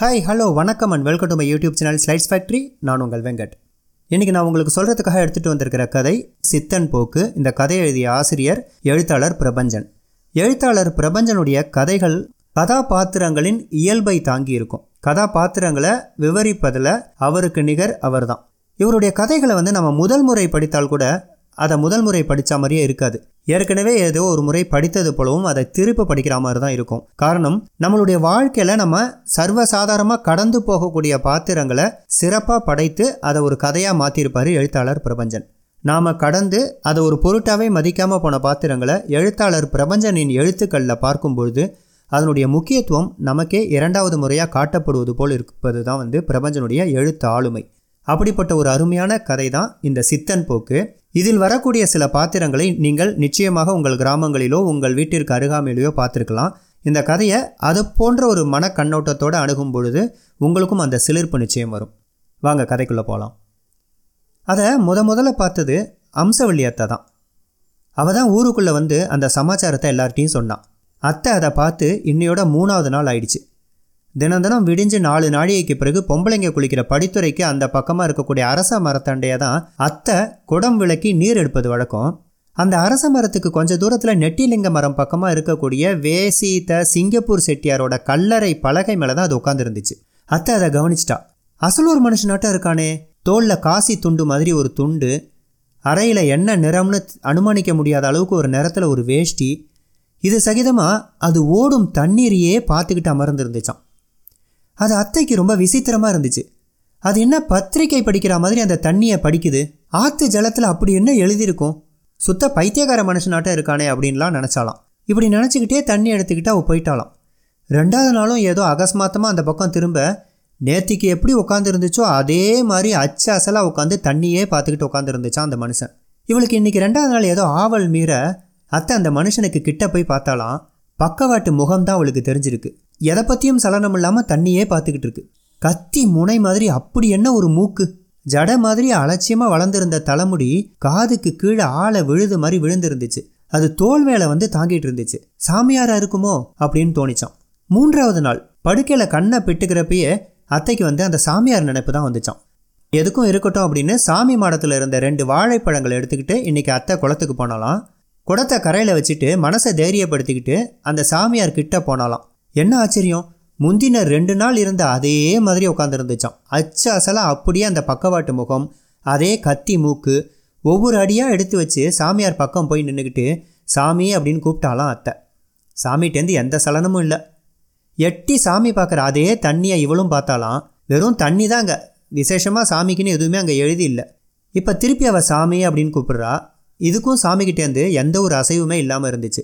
Hi hello வணக்கம் and welcome to my YouTube channel Slides Factory நான் உங்கள் வெங்கட். இன்றைக்கி நான் உங்களுக்கு சொல்கிறதுக்காக எடுத்துகிட்டு வந்திருக்கிற கதை சித்தன் போக்கு. இந்த கதை எழுதிய ஆசிரியர் எழுத்தாளர் பிரபஞ்சன். எழுத்தாளர் பிரபஞ்சனுடைய கதைகள் கதாபாத்திரங்களின் இயல்பை தாங்கி இருக்கும். கதாபாத்திரங்களை விவரிப்பதில் அவருக்கு நிகர் அவர்தான். இவருடைய கதைகளை வந்து நம்ம முதல் முறை படித்தால் கூட அதை முதல் முறை படித்த மாதிரியே இருக்காது. ஏற்கனவே ஏதோ ஒரு முறை படித்தது போலவும் அதை திருப்பி படிக்கிற மாதிரி தான் இருக்கும். காரணம் நம்மளுடைய வாழ்க்கையில் நம்ம சர்வசாதாரணமாக கடந்து போகக்கூடிய பாத்திரங்களை சிறப்பாக படைத்து அதை ஒரு கதையாக மாற்றிருப்பார் எழுத்தாளர் பிரபஞ்சன். நாம் கடந்து அதை ஒரு பொருட்டாவே மதிக்காமல் போன பாத்திரங்களை எழுத்தாளர் பிரபஞ்சனின் எழுத்துக்களில் பார்க்கும்பொழுது அதனுடைய முக்கியத்துவம் நமக்கே இரண்டாவது முறையாக காட்டப்படுவது போல் இருப்பது தான் வந்து பிரபஞ்சனுடைய எழுத்து ஆளுமை அப்படிப்பட்ட ஒரு அருமையான கதை தான் இந்த சித்தன் போக்கு. இதில் வரக்கூடிய சில பாத்திரங்களை நீங்கள் நிச்சயமாக உங்கள் கிராமங்களிலோ உங்கள் வீட்டிற்கு அருகாமையிலையோ பார்த்துருக்கலாம். இந்த கதையை அது போன்ற ஒரு மன கண்ணோட்டத்தோடு அணுகும் பொழுது உங்களுக்கும் அந்த சிலிர்ப்பு நிச்சயம் வரும். வாங்க கதைக்குள்ளே போகலாம் அதை முத முதல்ல பார்த்தது அம்சவள்ளி அத்தை தான். அவள் தான் ஊருக்குள்ளே வந்து அந்த சமாச்சாரத்தை எல்லார்ட்டையும் சொன்னான். அத்தை அதை பார்த்து இன்னையோட மூணாவது நாள் ஆயிடுச்சு. தினம் தினம் விடிஞ்சு நாலு நாழிகைக்கு பிறகு பொம்பளைங்க குளிக்கிற படித்துறைக்கு அந்த பக்கமாக இருக்கக்கூடிய அரச மரத்தண்டையை தான் அத்தை குடம் விளக்கி நீர் எடுப்பது வழக்கம். அந்த அரச மரத்துக்கு கொஞ்ச தூரத்தில் நெட்டிலிங்க மரம் பக்கமாக இருக்கக்கூடிய வேசீத சிங்கப்பூர் செட்டியாரோட கல்லறை பலகை மேலே தான் அது உட்காந்துருந்துச்சு அத்தை அதை கவனிச்சிட்டா. அசல் ஒரு மனுஷனாட்டம் இருக்கானே? தோளில் காசி துண்டு மாதிரி ஒரு துண்டு. அறையில் என்ன நிறம்னு அனுமானிக்க முடியாத அளவுக்கு ஒரு நிறத்தில் ஒரு வேஷ்டி. இது சகிதமாக அது ஓடும் தண்ணீரையே பார்த்துக்கிட்டு அமர்ந்துருந்துச்சான் அது அத்தைக்கு ரொம்ப விசித்திரமாக இருந்துச்சு. அது என்ன பத்திரிக்கை படிக்கிற மாதிரி அந்த தண்ணியை படிக்குது? ஆற்று ஜலத்தில் அப்படி என்ன எழுதியிருக்கும்? சுத்த பைத்தியக்கார மனுஷனாட்டம் இருக்கானே அப்படின்லாம் நினச்சாலாம். இப்படி நினச்சிக்கிட்டே தண்ணி எடுத்துக்கிட்டு அவள் போயிட்டாலாம். ரெண்டாவது நாளும் ஏதோ அகஸ்மாத்தமாக அந்த பக்கம் திரும்ப நேத்திக்கு எப்படி உட்காந்துருந்துச்சோ அதே மாதிரி அச்சு அசலாக உட்காந்து தண்ணியே பார்த்துக்கிட்டு உட்காந்துருந்துச்சான் அந்த மனுஷன். இவளுக்கு இன்றைக்கி ரெண்டாவது நாள் ஏதோ ஆவல் மீற அத்தை அந்த மனுஷனுக்கு கிட்ட போய் பார்த்தாலாம். பக்கவாட்டு முகம்தான் அவளுக்கு தெரிஞ்சிருக்கு. எதை பற்றியும் சலனம் இல்லாமல் தண்ணியே பார்த்துக்கிட்டு இருக்கு கத்தி முனை மாதிரி அப்படி என்ன ஒரு மூக்கு? ஜட மாதிரி அலட்சியமாக வளர்ந்துருந்த தலைமுடி காதுக்கு கீழே ஆளை விழுது மாதிரி விழுந்திருந்துச்சு. அது தோல் மேலே வந்து தாங்கிட்டு இருந்துச்சு. சாமியாரா இருக்குமோ? அப்படின்னு தோணிச்சான். மூன்றாவது நாள் படுக்கையில் கண்ணை பிட்டுக்கிறப்பயே அத்தைக்கு வந்து அந்த சாமியார் நினைப்பு தான் வந்துச்சான். எதுக்கும் இருக்கட்டும் அப்படின்னு சாமி மாடத்தில் இருந்த ரெண்டு வாழைப்பழங்களை எடுத்துக்கிட்டு இன்னைக்கு அத்தை குளத்துக்கு போனாலாம் குடத்தை கரையில் வச்சுட்டு மனசை தைரியப்படுத்திக்கிட்டு அந்த சாமியார் கிட்ட போனாலாம் என்ன ஆச்சரியம்? முந்தின ரெண்டு நாள் இருந்த அதே மாதிரி உட்காந்துருந்துச்சான் அச்சு அசலாக அப்படியே அந்த பக்கவாட்டு முகம் அதே கத்தி மூக்கு ஒவ்வொரு அடியாக எடுத்து வச்சு சாமியார் பக்கம் போய் நின்றுக்கிட்டு சாமி அப்படின்னு கூப்பிட்டாலாம் அத்தை. சாமிகிட்டேருந்து எந்த சலனமும் இல்லை. எட்டி சாமி பார்க்குற அதே தண்ணியை இவளும் பார்த்தாலாம் வெறும் தண்ணி தாங்க. விசேஷமாக சாமிக்குன்னு எதுவுமே அங்கே எழுதி இல்லை. இப்போ திருப்பி அவள் சாமி அப்படின்னு கூப்பிட்றா. இதுக்கும் சாமிக்கிட்டேருந்து எந்த ஒரு அசைவுமே இல்லாமல் இருந்துச்சு.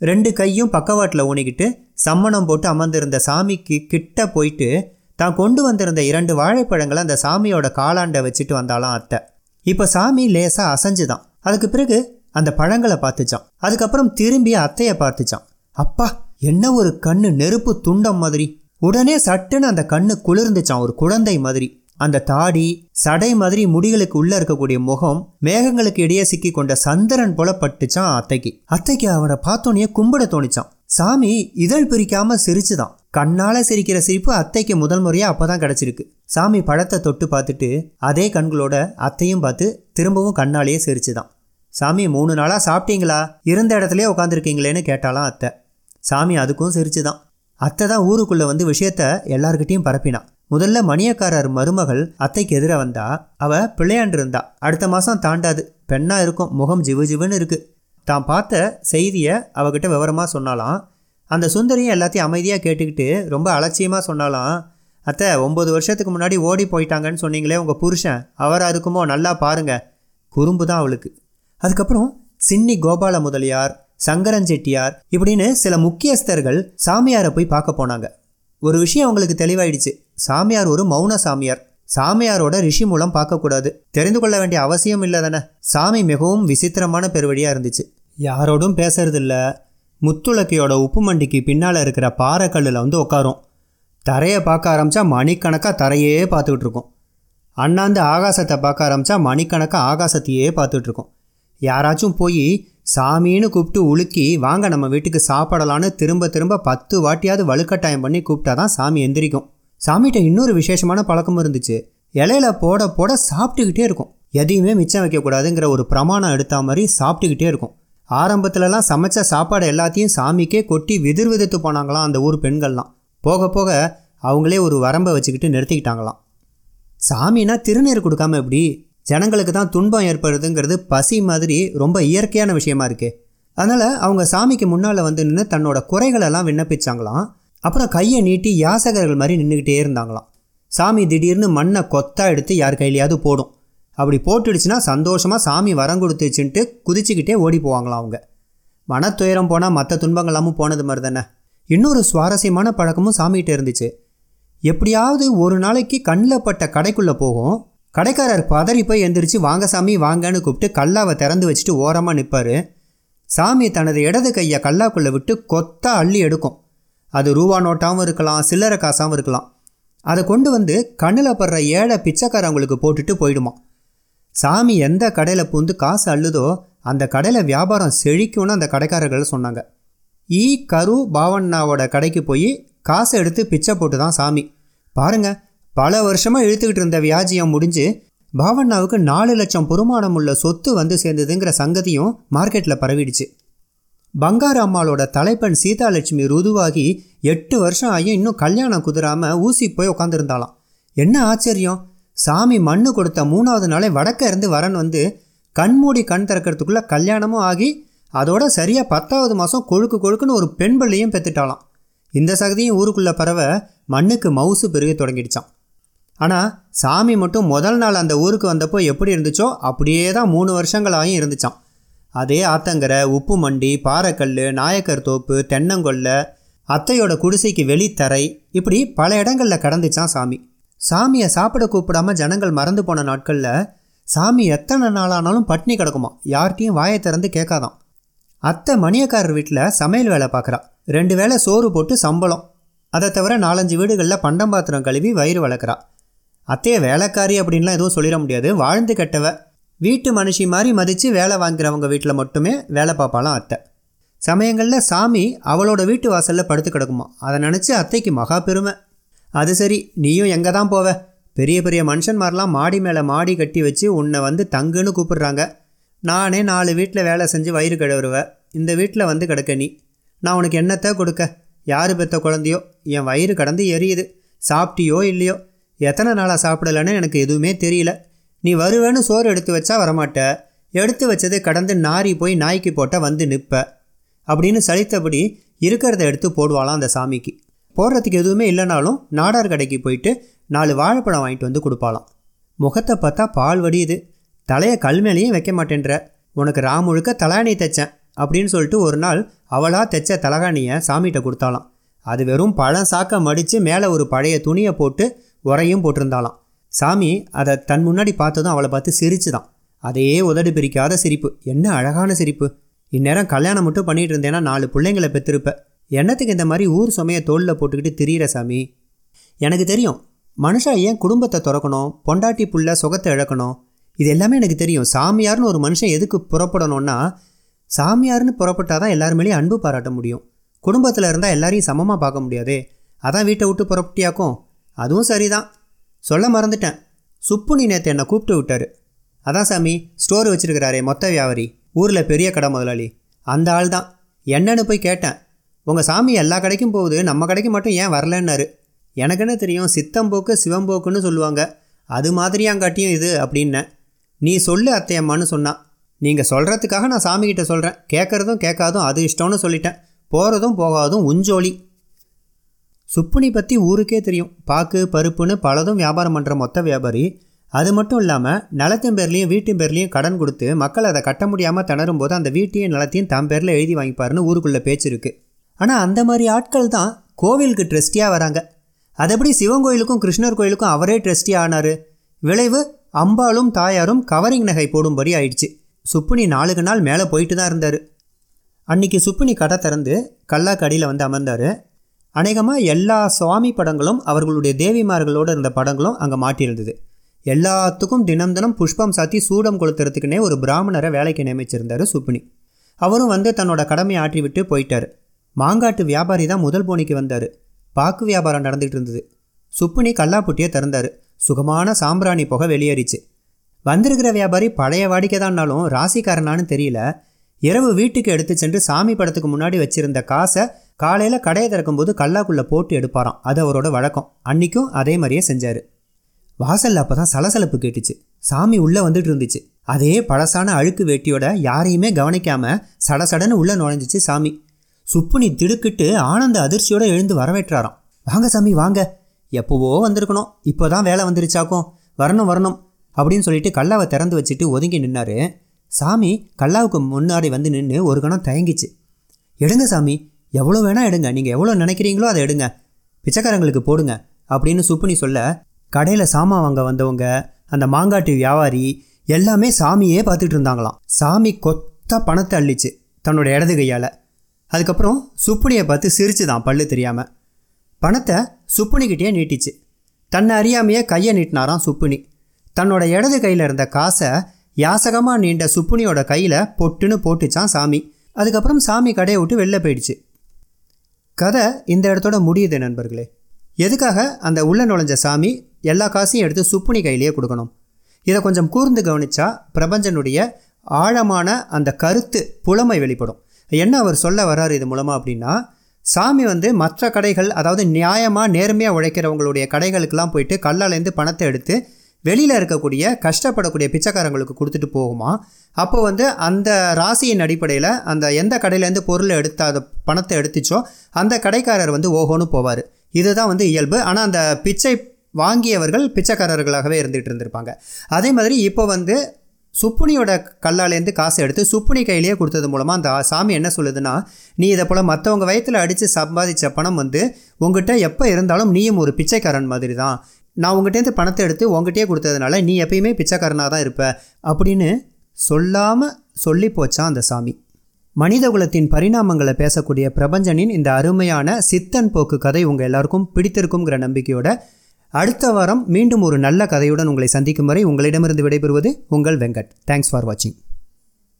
ரெண்டு கையும் பக்கவாட்டில் ஊனிக்கிட்டு சம்மணம் போட்டு அமர்ந்திருந்த சாமிக்கு கிட்ட போயிட்டு தான் கொண்டு வந்திருந்த இரண்டு வாழைப்பழங்களை அந்த சாமியோட காலாண்டை வச்சுட்டு வந்தாலாம் அத்தை. இப்போ சாமி லேசாக அசைஞ்சுதான். அதுக்கு பிறகு அந்த பழங்களை பார்த்துச்சான் அதுக்கப்புறம் திரும்பி அத்தையை பார்த்துச்சான் அப்பா என்ன ஒரு கண்ணு நெருப்பு துண்டம் மாதிரி. உடனே சட்டுன்னு அந்த கண்ணு குளிர்ந்துச்சான் ஒரு குழந்தை மாதிரி. அந்த தாடி சடை மாதிரி முடிகளுக்கு உள்ள இருக்கக்கூடிய முகம் மேகங்களுக்கு இடையே சிக்கி கொண்ட சந்திரன் போல பட்டுச்சான் அத்தைக்கு. அத்தைக்கு அவனை பார்த்தோன்னே கும்பிட தோணிச்சான். சாமி இதழ் பிரிக்காம சிரிச்சுதான். கண்ணால சிரிக்கிற சிரிப்பு அத்தைக்கு முதல் முறையா அப்பதான் கிடைச்சிருக்கு. சாமி பழத்தை தொட்டு பார்த்துட்டு அதே கண்களோட அத்தையும் பார்த்து திரும்பவும் கண்ணாலேயே சிரிச்சுதான். சாமி மூணு நாளா சாப்பிட்டீங்களா? இருந்த இடத்துலயே உட்காந்துருக்கீங்களேன்னு கேட்டாலாம் அத்தை. சாமி அதுக்கும் சிரிச்சுதான். அத்தை தான் ஊருக்குள்ள வந்து விஷயத்த எல்லார்கிட்டையும் பரப்பினான். முதல்ல மணியக்காரர் மருமகள் அத்தைக்கு எதிராக வந்தா அவ பிள்ளையாண்டு இருந்தா அடுத்த மாசம் தாண்டாது. பெண்ணா இருக்கும் முகம் ஜிவு ஜிவுன்னு இருக்கு. தான் பார்த்த செய்தியை அவகிட்ட விவரமாக சொன்னாலாம் அந்த சுந்தரியும் எல்லாத்தையும் அமைதியாக கேட்டுக்கிட்டு ரொம்ப அலட்சியமாக சொன்னாலாம் அத்தை ஒம்பது வருஷத்துக்கு முன்னாடி ஓடி போயிட்டாங்கன்னு சொன்னீங்களே உங்கள் புருஷன் அவராக இருக்குமோ நல்லா பாருங்க. குறும்பு தான் அவளுக்கு. அதுக்கப்புறம் சின்னி கோபால முதலியார் சங்கரன் செட்டியார் இப்படின்னு சில முக்கியஸ்தர்கள் சாமியாரை போய் பார்க்க போனாங்க. ஒரு விஷயம் அவங்களுக்கு தெளிவாயிடுச்சு. சாமியார் ஒரு மௌன சாமியார். சாமியாரோட ரிஷி மூலம் பார்க்கக்கூடாது. தெரிந்து கொள்ள வேண்டிய அவசியம் இல்லை தானே சாமி மிகவும் விசித்திரமான பெருவழியாக இருந்துச்சு. யாரோடும் பேசுறதில்ல. முத்துளக்கியோட உப்பு மண்டிக்கு பின்னால் இருக்கிற பாறைக்கல்லில் வந்து உட்காரும் தரையை பார்க்க ஆரம்பித்தா மணிக்கணக்காக தரையே பார்த்துக்கிட்டு இருக்கோம். அண்ணாந்து ஆகாசத்தை பார்க்க ஆரம்பித்தா மணிக்கணக்காக ஆகாசத்தையே பார்த்துட்ருக்கோம் யாராச்சும் போய் சாமின்னு கூப்பிட்டு உலுக்கி வாங்க நம்ம வீட்டுக்கு சாப்பிடலான்னு திரும்ப திரும்ப பத்து வாட்டியாவது வலுக்கட்டாயம் பண்ணி கூப்பிட்டா தான் சாமி எந்திரிக்கும். சாமிகிட்ட இன்னொரு விசேஷமான பழக்கம் இருந்துச்சு. இலையில போட போட சாப்பிட்டுக்கிட்டே இருக்கும். எதையுமே மிச்சம் வைக்கக்கூடாதுங்கிற ஒரு பிரமாணம் எடுத்த மாதிரி சாப்பிட்டுக்கிட்டே இருக்கும். ஆரம்பத்துலலாம் சமைச்ச சாப்பாடு எல்லாத்தையும் சாமிக்கே கொட்டி விதிர் விதித்து போனாங்களாம் அந்த ஊர் பெண்கள்லாம். போக போக அவங்களே ஒரு வரம்பை வச்சுக்கிட்டு நிறுத்திக்கிட்டாங்களாம். சாமினா திருநீர் கொடுக்காம எப்படி? ஜனங்களுக்கு தான் துன்பம் ஏற்படுதுங்கிறது பசி மாதிரி ரொம்ப இயற்கையான விஷயமா இருக்கு. அதனால் அவங்க சாமிக்கு முன்னால் வந்து நின்று தன்னோட குறைகளெல்லாம் விண்ணப்பிச்சாங்களாம். அப்புறம் கையை நீட்டி யாசகர்கள் மாதிரி நின்றுக்கிட்டே இருந்தாங்களாம். சாமி திடீர்னு மண்ணை கொத்தா எடுத்து யார் கையிலையாவது போடும். அப்படி போட்டுடுச்சுன்னா சந்தோஷமாக சாமி வரம் கொடுத்துச்சுன்ட்டு குதிச்சுக்கிட்டே ஓடி போவாங்களாம் அவங்க. மனத்துயரம் போனால் மற்ற துன்பங்களாமும் போனது மாதிரி தானே இன்னொரு சுவாரஸ்யமான பழக்கமும் சாமிகிட்ட இருந்துச்சு. எப்படியாவது ஒரு நாளைக்கு கண்ணில் பட்ட கடைக்குள்ளே போகும். கடைக்காரர் பதறி போய் எந்திரிச்சு வாங்க சாமி வாங்கன்னு கூப்பிட்டு கல்லாவை திறந்து வச்சுட்டு ஓரமாக நிற்பார் சாமி தனது இடது கையை கல்லாக்குள்ளே விட்டு கொத்தா அள்ளி எடுக்கும். அது ரூபா நோட்டாகவும் இருக்கலாம் சில்லறை காசாகவும் இருக்கலாம். அதை கொண்டு வந்து கண்ணில் படுற ஏழை பிச்சைக்காரவங்களுக்கு போட்டுட்டு போயிடுமா சாமி எந்த கடையில் பூந்து காசு அள்ளுதோ அந்த கடையில் வியாபாரம் செழிக்கும்னு அந்த கடைக்காரர்கள் சொன்னாங்க. ஈ. கரு பாவண்ணாவோட கடைக்கு போய் காசை எடுத்து பிச்சை போட்டு தான் சாமி. பாருங்கள் பல வருஷமாக இழுத்துக்கிட்டு இருந்த வியாஜியம் முடிஞ்சு பாவண்ணாவுக்கு நாலு லட்சம் பொறுமானம் உள்ள சொத்து வந்து சேர்ந்ததுங்கிற சங்கதியும் மார்க்கெட்டில் பரவிடுச்சு. பங்காரு அம்மாளோட தலைப்பெண் சீதாலட்சுமி ருதுவாகி எட்டு வருஷம் ஆகியும் இன்னும் கல்யாணம் குதிராமல் ஊசி போய் உட்காந்துருந்தாலாம் என்ன ஆச்சரியம்? சாமி மண்ணு கொடுத்த மூணாவது நாளே வடக்க இருந்து வரன் வந்து கண்மூடி கண் திறக்கிறதுக்குள்ளே கல்யாணமும் ஆகி அதோட சரியாக பத்தாவது மாதம் கொழுக்கு கொழுக்குன்னு ஒரு பெண் பிள்ளையும் பெற்றுட்டாலாம் இந்த சகதியும் ஊருக்குள்ளே பரவ மண்ணுக்கு மவுசு பெருகி தொடங்கிடுச்சான் ஆனால் சாமி மட்டும் முதல் நாள் அந்த ஊருக்கு வந்தப்போ எப்படி இருந்துச்சோ அப்படியே தான் மூணு வருஷங்களாயும் இருந்துச்சான் அதே ஆத்தங்கரை உப்பு மண்டி பாறைக்கல் நாயக்கர் தோப்பு தென்னங்கொல்லை அத்தையோட குடிசைக்கு வெளித்தரை இப்படி பல இடங்களில் கடந்துச்சான் சாமி. சாமியை சாப்பிட கூப்பிடாம ஜனங்கள் மறந்து போன நாட்களில் சாமி எத்தனை நாளானாலும் பட்னி கிடக்குமா யார்கிட்டையும் வாயை திறந்து கேட்காதான் அத்தை மணியக்காரர் வீட்டில் சமையல் வேலை பார்க்குறா ரெண்டு வேளை சோறு போட்டு சம்பளம். அதை தவிர நாலஞ்சு வீடுகளில் பண்டம் பாத்திரம் கழுவி வயிறு வளர்க்குறா அத்தையை வேலைக்காரி அப்படின்லாம் எதுவும் சொல்லிட முடியாது. வாழ்ந்து கெட்டவ. வீட்டு மனுஷி மாதிரி மதித்து வேலை வாங்குறவங்க வீட்டில் மட்டுமே வேலை பார்ப்பாலாம் அத்தை. சமயங்களில் சாமி அவளோட வீட்டு வாசலில் படுத்து கிடக்குமா அதை நினச்சி அத்தைக்கு மகா பெருமை. அது சரி நீயும் எங்கே தான் போவ? பெரிய பெரிய மனுஷன்மாரெலாம் மாடி மேலே மாடி கட்டி வச்சு உன்னை வந்து தங்குன்னு கூப்பிடுறாங்க. நானே நாலு வீட்டில் வேலை செஞ்சு வயிறு கழுவுருவேன் இந்த வீட்டில் வந்து கிடக்க நீ. நான் உனக்கு என்னத்தை கொடுக்க? யார் பெற்ற குழந்தையோ? என் வயிறு கடந்து எரியுது. சாப்பிட்டியோ இல்லையோ? எத்தனை நாளாக சாப்பிடலன்னு எனக்கு எதுவுமே தெரியல. நீ வருவேன்னு சோறு எடுத்து வச்சா வரமாட்ட. எடுத்து வச்சது கடந்து நாரி போய் நாய்க்கு போட்ட வந்து நிற்ப. அப்படின்னு சலித்தபடி இருக்கிறத எடுத்து போடுவாளாம் அந்த சாமிக்கு. போடுறதுக்கு எதுவுமே இல்லைனாலும் நாடார் கடைக்கு போயிட்டு நாலு வாழைப்பழம் வாங்கிட்டு வந்து கொடுப்பாளாம். முகத்தை பார்த்தா பால் வடியுது. தலையை கல் மேலேயும் வைக்க மாட்டேன்ற. உனக்கு ராமுழுக்க தலாணி தைச்சேன் அப்படின்னு சொல்லிட்டு ஒரு நாள் அவளாக தைச்ச தலகாணியை சாமிகிட்ட கொடுத்தாலாம் அது வெறும் பழம் சாக்க மடித்து மேலே ஒரு பழைய துணியை போட்டு உரையும் போட்டிருந்தாளாம். சாமி அதை தன் முன்னாடி பார்த்ததும் அவளை பார்த்து சிரிச்சுதான். அதே உதடு பிரிக்காத சிரிப்பு. என்ன அழகான சிரிப்பு. இந்நேரம் கல்யாணம் மட்டும் பண்ணிட்டு இருந்தேன்னா நாலு பிள்ளைங்களை பெற்றிருப்ப என்னத்துக்கு இந்த மாதிரி ஊர் சுமையை தோளில் போட்டுக்கிட்டு திரியிற சாமி? எனக்கு தெரியும். மனுஷா ஏன் குடும்பத்தை திறக்கணும்? பொண்டாட்டி புள்ள சுகத்தை இழக்கணும்? இது எல்லாமே எனக்கு தெரியும். சாமியார்னு ஒரு மனுஷன் எதுக்கு புறப்படணும்னா சாமியார்னு புறப்பட்டால் தான் எல்லாருமேலேயும் அன்பு பாராட்ட முடியும். குடும்பத்தில் இருந்தால் எல்லாரையும் சமமாக பார்க்க முடியாதே. அதான் வீட்டை விட்டு புறப்பட்டியாக்கும்? அதுவும் சரிதான். சொல்ல மறந்துட்டேன். சுப்புனி நேற்று என்னை கூப்பிட்டு விட்டாரு. அதான் சாமி ஸ்டோர் வச்சுருக்கிறாரே மொத்த வியாபாரி. ஊரில் பெரிய கடை முதலாளி. அந்த ஆள் தான் என்னன்னு போய் கேட்டேன். உங்கள் சாமி எல்லா கடைக்கும் போகுது நம்ம கடைக்கு மட்டும் ஏன் வரலன்னாரு. எனக்குன்னு தெரியும் சித்தம்போக்கு சிவம்போக்குன்னு சொல்லுவாங்க. அது மாதிரியாங்காட்டியும் இது அப்படின்னேன் நீ சொல்லு அத்தையம்மான்னு சொன்னான் நீங்கள் சொல்கிறதுக்காக நான் சாமிகிட்ட சொல்கிறேன் கேட்குறதும் கேட்காதும் அது இஷ்டம்னு சொல்லிட்டேன். போகிறதும் போகாதும் உஞ்சோலி. சுப்புனி பற்றி ஊருக்கே தெரியும். பாக்கு பருப்புன்னு பலதும் வியாபாரம் பண்ணுற மொத்த வியாபாரி. அது மட்டும் இல்லாமல் நிலத்தின் பேர்லேயும் வீட்டின் பேர்லேயும் கடன் கொடுத்து மக்கள் அதை கட்ட முடியாமல் திணறும் போது அந்த வீட்டையும் நிலத்தையும் தம் பேரில் எழுதி வாங்கிப்பாருன்னு ஊருக்குள்ளே பேச்சு இருக்குது ஆனால் அந்த மாதிரி ஆட்கள் தான் கோவிலுக்கு ட்ரெஸ்டியாக வராங்க. அதபடி சிவன் கோயிலுக்கும் கிருஷ்ணர் கோயிலுக்கும் அவரே ட்ரெஸ்டி ஆனார். விளைவு அம்பாலும் தாயாரும் கவரிங் நகை போடும்படி ஆயிடுச்சு. சுப்புனி நாளுக்கு நாள் மேலே போயிட்டு தான் இருந்தார். அன்னைக்கு சுப்புனி கடை திறந்து கல்லாக்கடியில் வந்து அமர்ந்தார். அநேகமாக எல்லா சுவாமி படங்களும் அவர்களுடைய தேவிமார்களோடு இருந்த படங்களும் அங்கே மாட்டியிருந்தது. எல்லாத்துக்கும் தினம் தினம் புஷ்பம் சாத்தி சூடம் கொளுத்துறதுக்குன்னே ஒரு பிராமணரை வேலைக்கு நியமிச்சிருந்தார் சுப்பினி. அவரும் வந்து தன்னோட கடமையை ஆற்றி விட்டு போயிட்டார். மாங்காட்டு வியாபாரி தான் முதல் போனிக்கு வந்தார். பாக்கு வியாபாரம் நடந்துகிட்டு இருந்தது. சுப்புனி கல்லாப்புட்டியை திறந்தார். சுகமான சாம்பிராணி புகை வெளியேறிச்சு. வந்திருக்கிற வியாபாரி பழைய வாடிக்கை தான்னாலும் ராசிக்காரனான்னு தெரியல. இரவு வீட்டுக்கு எடுத்து சென்று சாமி படத்துக்கு முன்னாடி வச்சிருந்த காசை காலையில் கடையை திறக்கும்போது கல்லாக்குள்ளே போட்டு எடுப்பாராம். அது அவரோட வழக்கம். அன்னைக்கும் அதே மாதிரியே செஞ்சார். வாசலில் அப்போ தான் சலசலப்பு கேட்டுச்சு. சாமி உள்ளே வந்துட்டு இருந்துச்சு. அதே பழசான அழுக்கு வேட்டியோட யாரையுமே கவனிக்காமல் சடசடன்னு உள்ளே நுழைஞ்சிச்சு சாமி. சுப்புனி திடுக்கிட்டு ஆனந்த அதிர்ச்சியோடு எழுந்து வரவேற்றாராம். வாங்க சாமி வாங்க. எப்போவோ வந்திருக்கணும். இப்போ தான் வேலை வந்துருச்சாக்கும். வரணும் வரணும். அப்படின்னு சொல்லிட்டு கல்லாவை திறந்து வச்சுட்டு ஒதுங்கி நின்னார். சாமி கல்லாவுக்கு முன்னாடி வந்து நின்று ஒரு கணம் தயங்கிச்சு. எடுங்க சாமி. எவ்வளோ வேணால் எடுங்க. நீங்கள் எவ்வளோ நினைக்கிறீங்களோ அதை எடுங்க. பிச்சைக்காரங்களுக்கு போடுங்க. அப்படின்னு சுப்புனி சொல்ல கடையில் சாமான் வாங்க வந்தவங்க அந்த மாங்காட்டு வியாபாரி எல்லாமே சாமியே பார்த்துட்டு இருந்தாங்களாம். சாமி கொத்த பணத்தை அள்ளிச்சு தன்னோட இடது கையால். அதுக்கப்புறம் சுப்புனியை பார்த்து சிரிச்சுதான் பல்லு தெரியாமல் பணத்தை சுப்புனிக்கிட்டே நீட்டிச்சு. தன்னை அறியாமையே கையை நீட்டினாராம் சுப்புனி. தன்னோட இடது கையில் இருந்த காசை யாசகமாக நீண்ட சுப்புனியோட கையில் பொட்டுன்னு போட்டுச்சான் சாமி. அதுக்கப்புறம் சாமி கடையை விட்டு வெளில போயிடுச்சு. கதை இந்த இடத்தோட முடியுது நண்பர்களே. எதுக்காக அந்த உள்ள நுழைஞ்ச சாமி எல்லா காசையும் எடுத்து சுப்புனி கையிலேயே கொடுக்கணும்? இதை கொஞ்சம் கூர்ந்து கவனித்தா பிரபஞ்சனுடைய ஆழமான அந்த கருத்து புலமை வெளிப்படும். என்ன அவர் சொல்ல வர்றாரு இது மூலமாக அப்படின்னா சாமி வந்து மற்ற கடைகள் அதாவது நியாயமாக நேர்மையாக உழைக்கிறவங்களுடைய கடைகளுக்கெல்லாம் போயிட்டு கல்லாலேருந்து பணத்தை எடுத்து வெளியில் இருக்கக்கூடிய கஷ்டப்படக்கூடிய பிச்சைக்காரங்களுக்கு கொடுத்துட்டு போகுமா? அப்போ வந்து அந்த ராசியின் அடிப்படையில் அந்த எந்த கடையிலேருந்து பொருளை எடுத்து அதை பணத்தை எடுத்துச்சோ அந்த கடைக்காரர் வந்து ஓஹோன்னு போவார். இதுதான் வந்து இயல்பு. ஆனால் அந்த பிச்சை வாங்கியவர்கள் பிச்சைக்காரர்களாகவே இருந்துகிட்டு இருந்திருப்பாங்க. அதே மாதிரி இப்போ வந்து சுப்புனியோட கல்லாலேருந்து காசு எடுத்து சுப்புனி கையிலேயே கொடுத்தது மூலமாக அந்த சாமி என்ன சொல்லுதுன்னா நீ இதை போல் மற்றவங்க வயத்தில் அடித்து சம்பாதிச்ச பணம் வந்து உங்ககிட்ட எப்போ இருந்தாலும் நீயும் ஒரு பிச்சைக்காரன் மாதிரி தான் நான் உங்கள்கிட்டேருந்து பணத்தை எடுத்து உங்ககிட்டயே கொடுத்ததுனால நீ எப்பயுமே பிச்சைக்காரனாக தான் இருப்ப அப்படின்னு சொல்லாமல் சொல்லி போச்சான் அந்த சாமி. மனிதகுலத்தின் பரிணாமங்களை பேசக்கூடிய பிரபஞ்சனின் இந்த அருமையான சித்தன் போக்கு கதை உங்கள் எல்லாருக்கும் பிடித்திருக்குங்கிற நம்பிக்கையோட அடுத்த வாரம் மீண்டும் ஒரு நல்ல கதையுடன் உங்களை சந்திக்கும் வரை உங்களிடமிருந்து விடைபெறுவது உங்கள் வெங்கட். தேங்க்ஸ் ஃபார் வாட்சிங்